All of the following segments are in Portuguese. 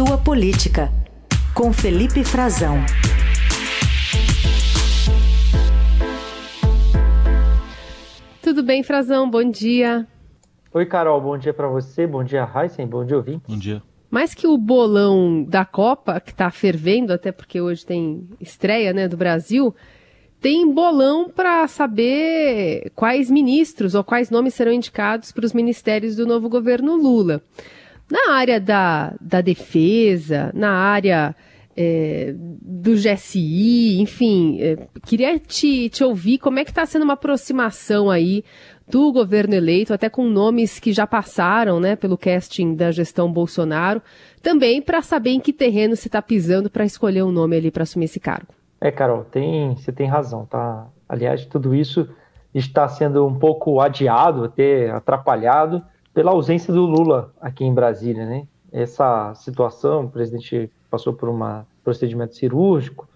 Sua Política, com Felipe Frazão. Tudo bem, Frazão? Bom dia. Oi, Carol. Bom dia para você. Bom dia, Heisen. Bom dia, ouvintes. Bom dia. Mais que o bolão da Copa, que está fervendo, até porque hoje tem estreia né, do Brasil, tem bolão para saber quais ministros ou quais nomes serão indicados para os ministérios do novo governo Lula. Na área da, da defesa, na área é, do GSI, enfim, é, queria te, te ouvir como é que está sendo uma aproximação aí do governo eleito, até com nomes que já passaram né, pelo casting da gestão Bolsonaro, também para saber em que terreno se está pisando para escolher um nome ali para assumir esse cargo. É, Carol, tem, você tem razão, tá? Aliás, tudo isso está sendo um pouco adiado, até atrapalhado, pela ausência do Lula aqui em Brasília, né? Essa situação, o presidente passou por um procedimento cirúrgico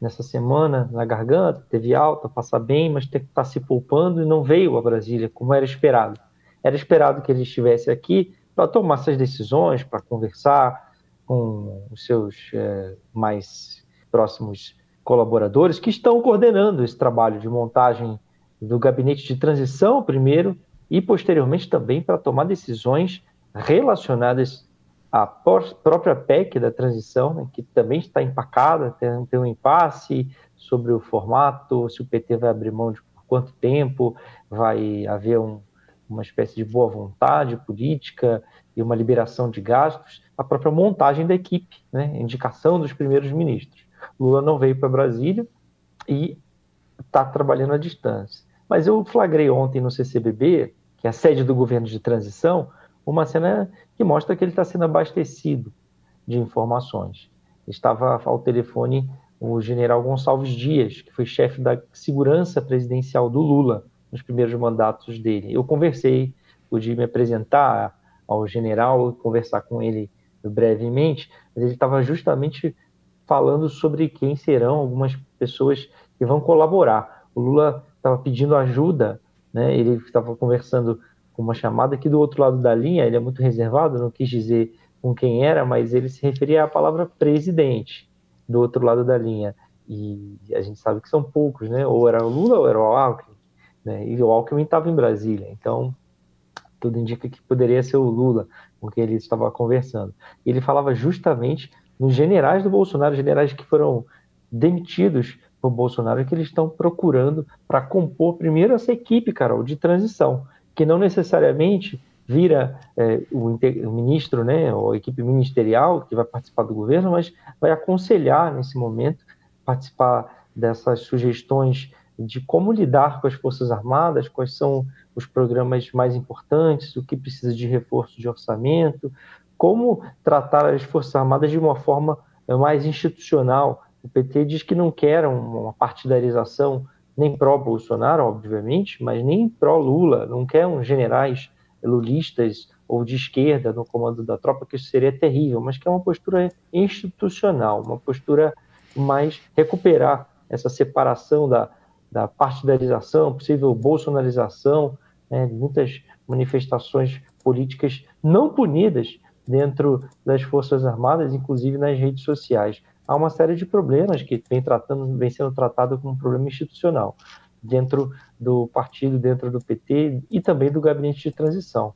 nessa semana na garganta, teve alta, passa bem, mas está se poupando e não veio a Brasília como era esperado. Era esperado que ele estivesse aqui para tomar essas decisões, para conversar com os seus é, mais próximos colaboradores que estão coordenando esse trabalho de montagem do gabinete de transição primeiro e posteriormente também para tomar decisões relacionadas à própria PEC da transição, né, que também está empacada, tem, tem, um impasse sobre o formato, se o PT vai abrir mão de quanto tempo, vai haver um, uma espécie de boa vontade política e uma liberação de gastos, a própria montagem da equipe, né, indicação dos primeiros ministros. Lula não veio para Brasília e está trabalhando à distância. Mas eu flagrei ontem no CCBB, que é a sede do governo de transição, uma cena que mostra que ele está sendo abastecido de informações. Estava ao telefone o general Gonçalves Dias, que foi chefe da segurança presidencial do Lula nos primeiros mandatos dele. Eu conversei, pude me apresentar ao general, conversar com ele brevemente, mas ele estava justamente falando sobre quem serão algumas pessoas que vão colaborar. O Lula estava pedindo ajuda, né? ele estava conversando com uma chamada aqui do outro lado da linha, ele é muito reservado, não quis dizer com quem era, mas ele se referia à palavra presidente do outro lado da linha. E a gente sabe que são poucos, né? Ou era o Lula ou era o Alckmin, né? E o Alckmin estava em Brasília, então tudo indica que poderia ser o Lula com quem ele estava conversando. Ele falava justamente nos generais do Bolsonaro, generais que foram demitidos por Bolsonaro, que eles estão procurando para compor primeiro essa equipe, Carol, de transição, que não necessariamente vira é, o, o, ministro, né, ou a equipe ministerial que vai participar do governo, mas vai aconselhar nesse momento, participar dessas sugestões de como lidar com as Forças Armadas, quais são os programas mais importantes, o que precisa de reforço de orçamento, como tratar as Forças Armadas de uma forma é, mais institucional. O PT diz que não quer uma partidarização nem pró-Bolsonaro, obviamente, mas nem pró-Lula, não quer uns generais lulistas ou de esquerda no comando da tropa, que isso seria terrível, mas que é uma postura institucional, uma postura mais recuperar essa separação da, da partidarização, possível bolsonarização, né, muitas manifestações políticas não punidas dentro das Forças Armadas, inclusive nas redes sociais. Há uma série de problemas que vem, tratando, vem sendo tratado como um problema institucional dentro do partido, dentro do PT e também do gabinete de transição.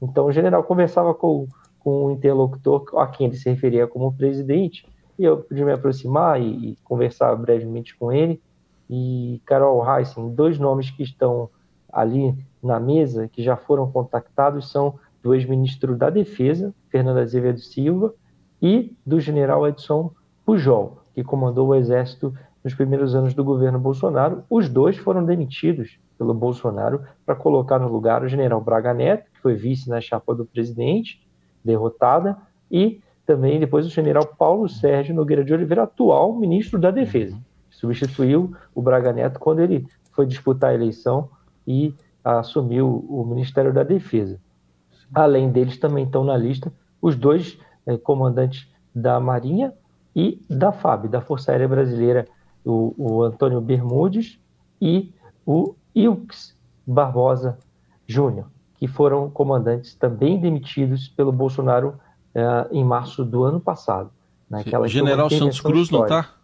Então, o general conversava com, com um interlocutor a quem ele se referia como presidente, e eu pude me aproximar e, e conversar brevemente com ele. E Carol Heissen, dois nomes que estão ali na mesa, que já foram contactados, são do ex-ministro da Defesa, Fernando Azevedo Silva, e do general Edson Pujol, que comandou o Exército nos primeiros anos do governo Bolsonaro. Os dois foram demitidos pelo Bolsonaro para colocar no lugar o general Braga Neto, que foi vice na chapa do presidente, derrotada, e também depois o general Paulo Sérgio Nogueira de Oliveira, atual ministro da Defesa. Substituiu o Braga Neto quando ele foi disputar a eleição e assumiu o Ministério da Defesa. Além deles, também estão na lista os dois eh, comandantes da Marinha e da FAB, da Força Aérea Brasileira, o, o Antônio Bermudes e o Ilks Barbosa Júnior, que foram comandantes também demitidos pelo Bolsonaro é, em março do ano passado. Naquela General Santos Cruz histórica. não está?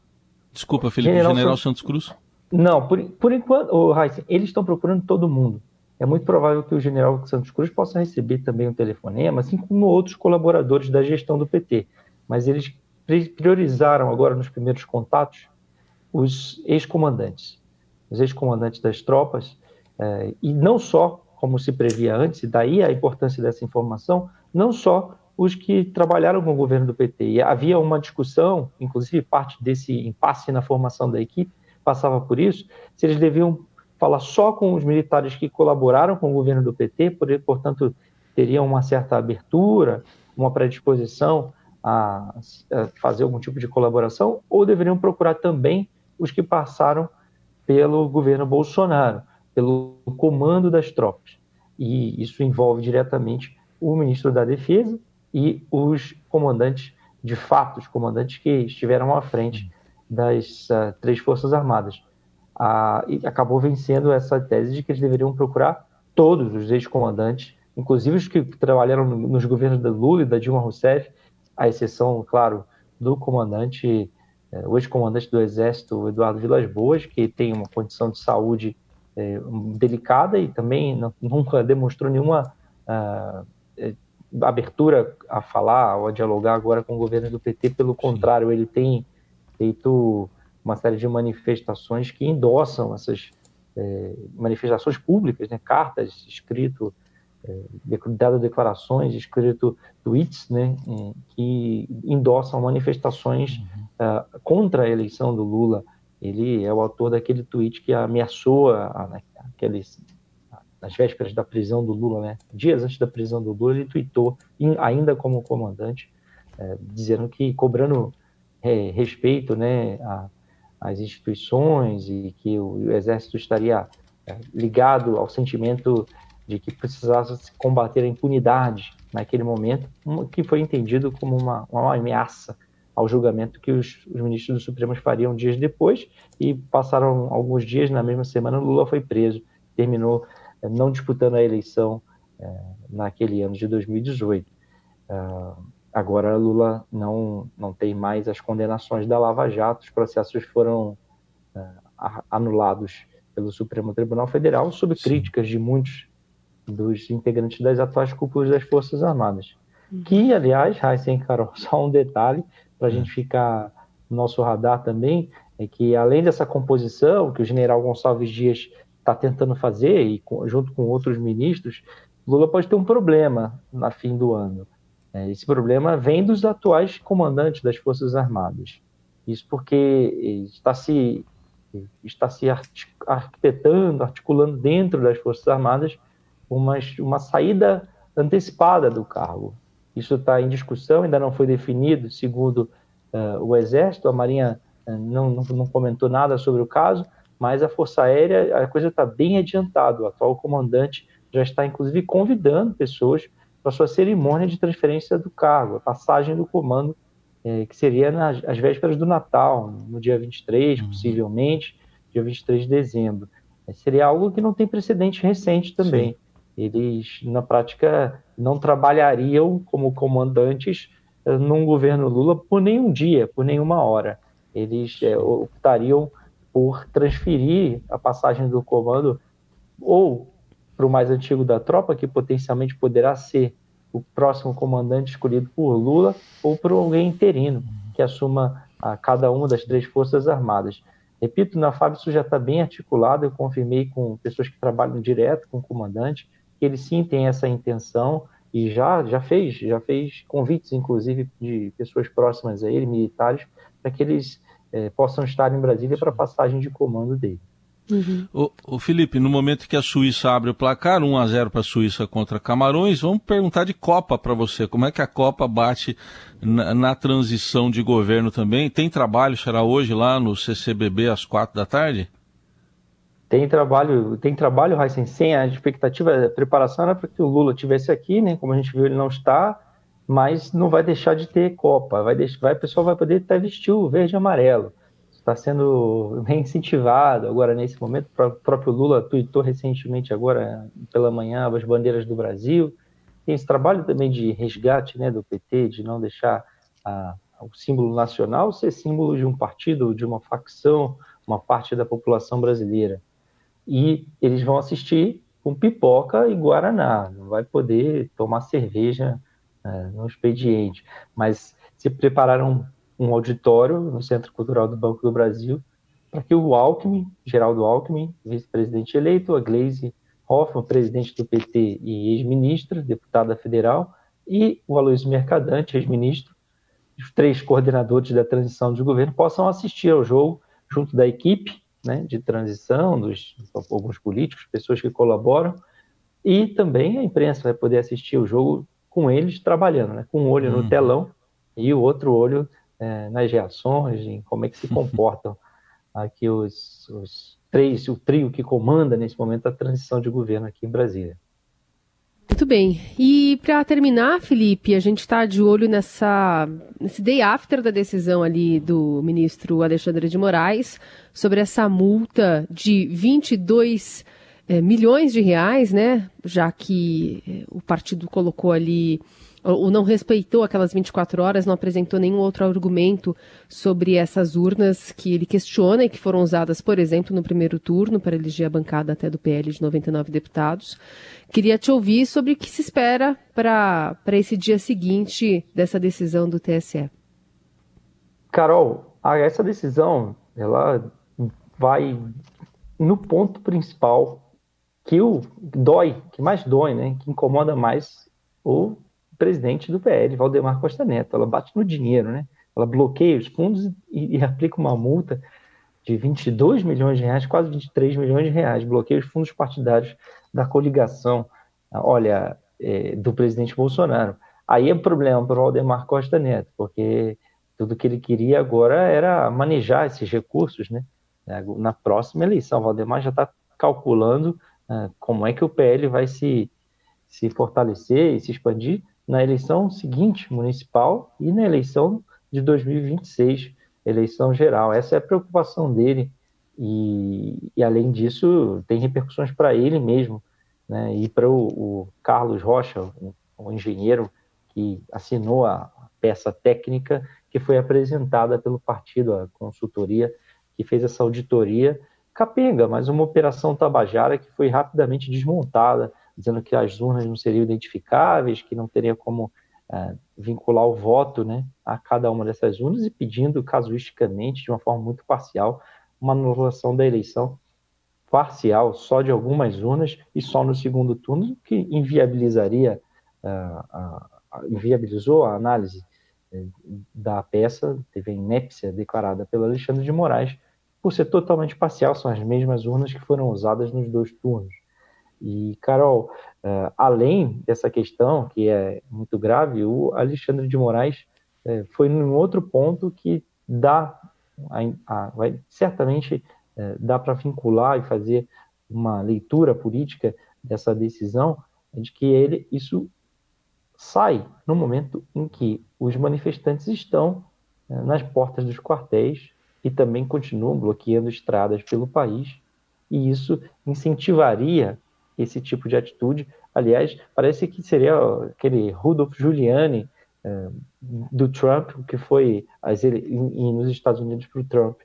Desculpa, Felipe, General, General Santos Cruz? Não, por, por enquanto, oh, Heisen, eles estão procurando todo mundo. É muito provável que o General Santos Cruz possa receber também um telefonema, assim como outros colaboradores da gestão do PT. Mas eles priorizaram agora nos primeiros contatos os ex-comandantes, os ex-comandantes das tropas, eh, e não só, como se previa antes, e daí a importância dessa informação, não só os que trabalharam com o governo do PT. E havia uma discussão, inclusive parte desse impasse na formação da equipe passava por isso, se eles deviam falar só com os militares que colaboraram com o governo do PT, por, portanto, teriam uma certa abertura, uma predisposição a, a fazer algum tipo de colaboração, ou deveriam procurar também os que passaram pelo governo Bolsonaro, pelo comando das tropas. E isso envolve diretamente o ministro da Defesa e os comandantes, de fato, os comandantes que estiveram à frente das uh, três Forças Armadas. Uh, e acabou vencendo essa tese de que eles deveriam procurar todos os ex-comandantes, inclusive os que trabalharam nos governos da Lula e da Dilma Rousseff, à exceção, claro, do comandante, uh, o ex-comandante do Exército, Eduardo Vilas Boas, que tem uma condição de saúde eh, delicada e também não, nunca demonstrou nenhuma ah, abertura a falar ou a dialogar agora com o governo do PT, pelo contrário, ele tem feito uma série de manifestações que endossam essas é, manifestações públicas, né, cartas escrito, é, dado declarações, escrito tweets, né, que endossam manifestações uhum. uh, contra a eleição do Lula. Ele é o autor daquele tweet que ameaçou a, a, aqueles nas vésperas da prisão do Lula, né? Dias antes da prisão do Lula, ele tweetou, ainda como comandante, é, dizendo que cobrando é, respeito, né, às instituições e que o, o exército estaria é, ligado ao sentimento de que precisasse se combater a impunidade naquele momento, que foi entendido como uma, uma ameaça ao julgamento que os, os, ministros do Supremo fariam dias depois, e passaram alguns dias, na mesma semana, Lula foi preso, terminou é, não disputando a eleição é, naquele ano de 2018. Uh, agora Lula não, não tem mais as condenações da Lava Jato, os processos foram uh, anulados pelo Supremo Tribunal Federal sob Sim. críticas de muitos dos integrantes das atuais cúpulas das Forças Armadas. Uhum. Que, aliás, Raíssen Carol, só um detalhe para a gente ficar no nosso radar também, é que além dessa composição que o general Gonçalves Dias está tentando fazer, e junto com outros ministros, Lula pode ter um problema na fim do ano. É, esse problema vem dos atuais comandantes das Forças Armadas. Isso porque está se, está se arquitetando, articulando dentro das Forças Armadas uma, uma saída antecipada do cargo. Isso está em discussão, ainda não foi definido, segundo uh, o Exército, a Marinha uh, não, não, não comentou nada sobre o caso, mas a Força Aérea, a coisa está bem adiantada. O atual comandante já está, inclusive, convidando pessoas para sua cerimônia de transferência do cargo, a passagem do comando, é, que seria nas às vésperas do Natal, no dia 23, uhum. possivelmente, dia 23 de dezembro. É, seria algo que não tem precedente recente também. Sim. Eles, na prática, não trabalhariam como comandantes uh, num governo Lula por nenhum dia, por nenhuma hora. Eles é, optariam por transferir a passagem do comando ou para o mais antigo da tropa, que potencialmente poderá ser o próximo comandante escolhido por Lula, ou por alguém interino que assuma a cada uma das três forças armadas. Repito, na FAB isso já está bem articulado, eu confirmei com pessoas que trabalham direto com o comandante, que ele sim tem essa intenção e já, já fez, já fez convites, inclusive, de pessoas próximas a ele, militares, para que eles é, possam estar em Brasília para passagem de comando dele. Uhum. O, o, Felipe, no momento que a Suíça abre o placar, 1 a 0 para a Suíça contra Camarões, vamos perguntar de Copa para você. Como é que a Copa bate na, na, transição de governo também? Tem trabalho, será hoje lá no CCBB às quatro da tarde? Tem trabalho, tem trabalho, Heisen, sem a expectativa, a preparação era para que o Lula tivesse aqui, né? Como a gente viu, ele não está mas não vai deixar de ter Copa. Vai deixar, vai, o pessoal vai poder até vestir o verde e amarelo. Está sendo reincentivado agora nesse momento. O próprio Lula tweetou recentemente agora pela manhã as bandeiras do Brasil. tem esse trabalho também de resgate né, do PT, de não deixar o símbolo nacional ser símbolo de um partido, de uma facção, uma parte da população brasileira. E eles vão assistir com pipoca e guaraná, não vai poder tomar cerveja é, no expediente. Mas se prepararam um, auditório no Centro Cultural do Banco do Brasil para que o Alckmin, Geraldo Alckmin, vice-presidente eleito, a Gleisi Hoffmann, presidente do PT e ex-ministra, deputada federal, e o Aloysio Mercadante, ex-ministro, os três coordenadores da transição de governo possam assistir ao jogo junto da equipe né, de transição, dos alguns políticos, pessoas que colaboram, e também a imprensa vai poder assistir o jogo com eles trabalhando, né, com um olho no uhum. telão e o outro olho é, nas reações, em como é que se comportam aqui os, os três, o trio que comanda nesse momento a transição de governo aqui em Brasília. Muito bem. E para terminar, Felipe, a gente está de olho nessa nesse day after da decisão ali do ministro Alexandre de Moraes sobre essa multa de 22 é, eh, milhões de reais, né? Já que é, o partido colocou ali ou não respeitou aquelas 24 horas, não apresentou nenhum outro argumento sobre essas urnas que ele questiona e que foram usadas, por exemplo, no primeiro turno para eleger a bancada até do PL de 99 deputados. Queria te ouvir sobre o que se espera para esse dia seguinte dessa decisão do TSE. Carol, essa decisão ela vai no ponto principal que o dói, que mais dói, né, que incomoda mais o presidente do PL, Valdemar Costa Neto. Ela bate no dinheiro, né? Ela bloqueia os fundos e, e aplica uma multa de 22 milhões de reais, quase 23 milhões de reais, bloqueia os fundos partidários da coligação, olha, é, do presidente Bolsonaro. Aí é um problema para o Valdemar Costa Neto, porque tudo que ele queria agora era manejar esses recursos, né? Na próxima eleição, o Valdemar já está calculando uh, como é que o PL vai se, se fortalecer e se expandir na eleição seguinte, municipal, e na eleição de 2026, eleição geral. Essa é a preocupação dele. E, e além disso, tem repercussões para ele mesmo, né? e para o, o, Carlos Rocha, o, o engenheiro que assinou a peça técnica que foi apresentada pelo partido, a consultoria que fez essa auditoria capenga, mas uma operação tabajara que foi rapidamente desmontada dizendo que as urnas não seriam identificáveis, que não teria como é, vincular o voto né, a cada uma dessas urnas e pedindo casuisticamente, de uma forma muito parcial, uma anulação da eleição parcial só de algumas urnas e só no segundo turno, que inviabilizaria, uh, a, inviabilizou a análise uh, da peça, teve a inépcia declarada pelo Alexandre de Moraes, por ser totalmente parcial, são as mesmas urnas que foram usadas nos dois turnos. E, Carol, uh, além dessa questão, que é muito grave, o Alexandre de Moraes uh, foi num outro ponto que dá, a, a, vai, certamente uh, dá para vincular e fazer uma leitura política dessa decisão, de que ele, isso sai no momento em que os manifestantes estão nas portas dos quartéis e também continuam bloqueando estradas pelo país, e isso incentivaria esse tipo de atitude. Aliás, parece que seria aquele Rudolph Giuliani é, do Trump, que foi as nos Estados Unidos para o Trump,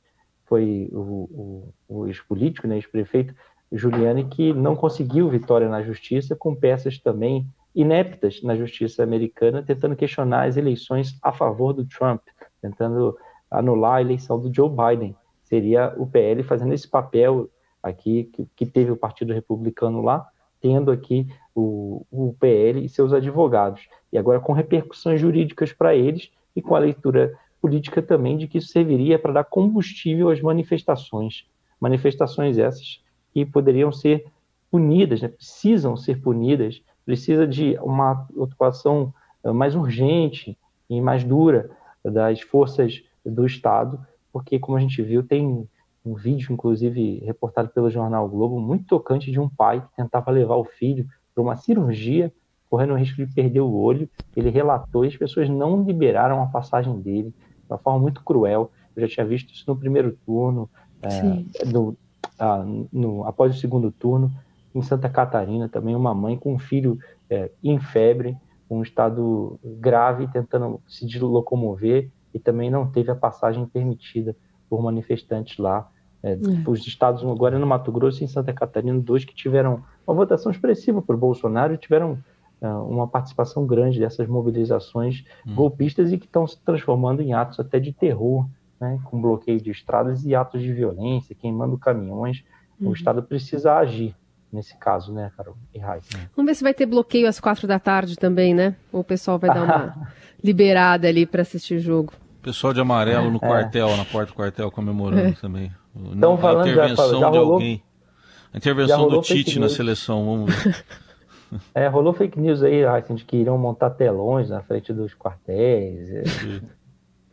foi o, o, o ex-político, né, ex-prefeito Giuliani, que não conseguiu vitória na justiça, com peças também ineptas na justiça americana, tentando questionar as eleições a favor do Trump, tentando anular a eleição do Joe Biden. Seria o PL fazendo esse papel aqui, que, que teve o Partido Republicano lá, tendo aqui o, o PL e seus advogados. E agora com repercussões jurídicas para eles e com a leitura política também de que isso serviria para dar combustível às manifestações. Manifestações essas que poderiam ser punidas, né? precisam ser punidas, precisa de uma atuação eh, mais urgente e mais dura das forças do Estado, porque, como a gente viu, tem um vídeo, inclusive, reportado pelo jornal Globo, muito tocante de um pai que tentava levar o filho para uma cirurgia, correndo o risco de perder o olho. Ele relatou e as pessoas não liberaram a passagem dele de uma forma muito cruel. Eu já tinha visto isso no primeiro turno, é, no, ah, no, após o segundo turno. em Santa Catarina também uma mãe com um filho é, em febre, um estado grave, tentando se locomover e também não teve a passagem permitida por manifestantes lá. É, é. Os estados, agora no Mato Grosso e em Santa Catarina, dois que tiveram uma votação expressiva por Bolsonaro, tiveram uh, uma participação grande dessas mobilizações hum. golpistas e que estão se transformando em atos até de terror, né, com bloqueio de estradas e atos de violência, queimando caminhões. O uhum. Estado precisa agir nesse caso, né, Carol e Raiz. Vamos ver se vai ter bloqueio às quatro da tarde também, né? Ou o pessoal vai dar uma liberada ali para assistir o jogo. Pessoal de amarelo no é. quartel, na porta do quartel comemorando é. também. Então, falando a intervenção já, já rolou, de alguém. A intervenção do Tite na seleção, vamos ver. É, rolou fake news aí, Raíssa, de que iriam montar telões na frente dos quartéis.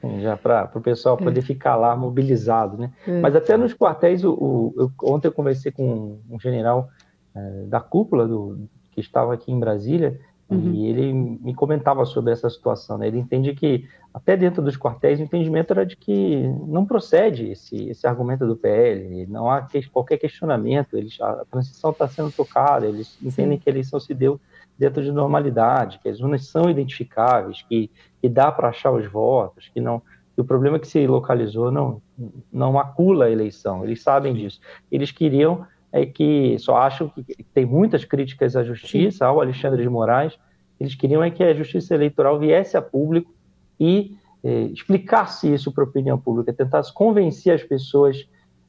É. já para o pessoal é. poder é. ficar lá mobilizado, né? É. Mas até nos quartéis, o, o eu, ontem eu conversei com um general é, da cúpula do, que estava aqui em Brasília uhum. e ele me comentava sobre essa situação. Né? Ele entende que até dentro dos quartéis o entendimento era de que não procede esse, esse argumento do PL, não há que, qualquer questionamento, eles, a, transição está sendo tocada, eles entendem Sim. que a eleição se deu dentro de normalidade, que as urnas são identificáveis, que, que dá para achar os votos, que não que o problema que se localizou não não macula a eleição. Eles sabem disso. Eles queriam é que só acham que tem muitas críticas à justiça, ao Alexandre de Moraes. Eles queriam é que a justiça eleitoral viesse a público e eh, explicasse isso para a opinião pública, tentasse convencer as pessoas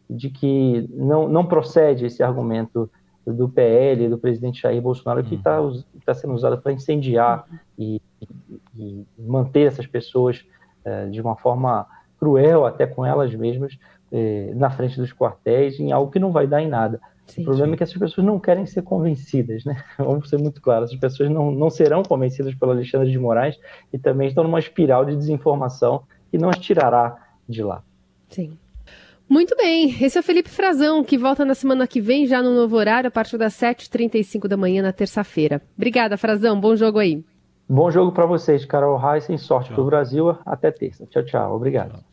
de que não, não procede esse argumento do PL, do presidente Jair Bolsonaro, que está uhum. tá sendo usado para incendiar e, e, manter essas pessoas é, de uma forma cruel, até com elas mesmas, é, na frente dos quartéis, em algo que não vai dar em nada. Sim, o problema sim. é que essas pessoas não querem ser convencidas, né? Vamos ser muito claros, essas pessoas não, não serão convencidas pelo Alexandre de Moraes e também estão numa espiral de desinformação que não as tirará de lá. Sim. Muito bem, esse é o Felipe Frazão, que volta na semana que vem, já no novo horário, a partir das 7h35 da manhã, na terça-feira. Obrigada, Frazão, bom jogo aí. Bom jogo para vocês, Carol Reis, sorte para o Brasil, até terça. Tchau, tchau, obrigado. Tchau.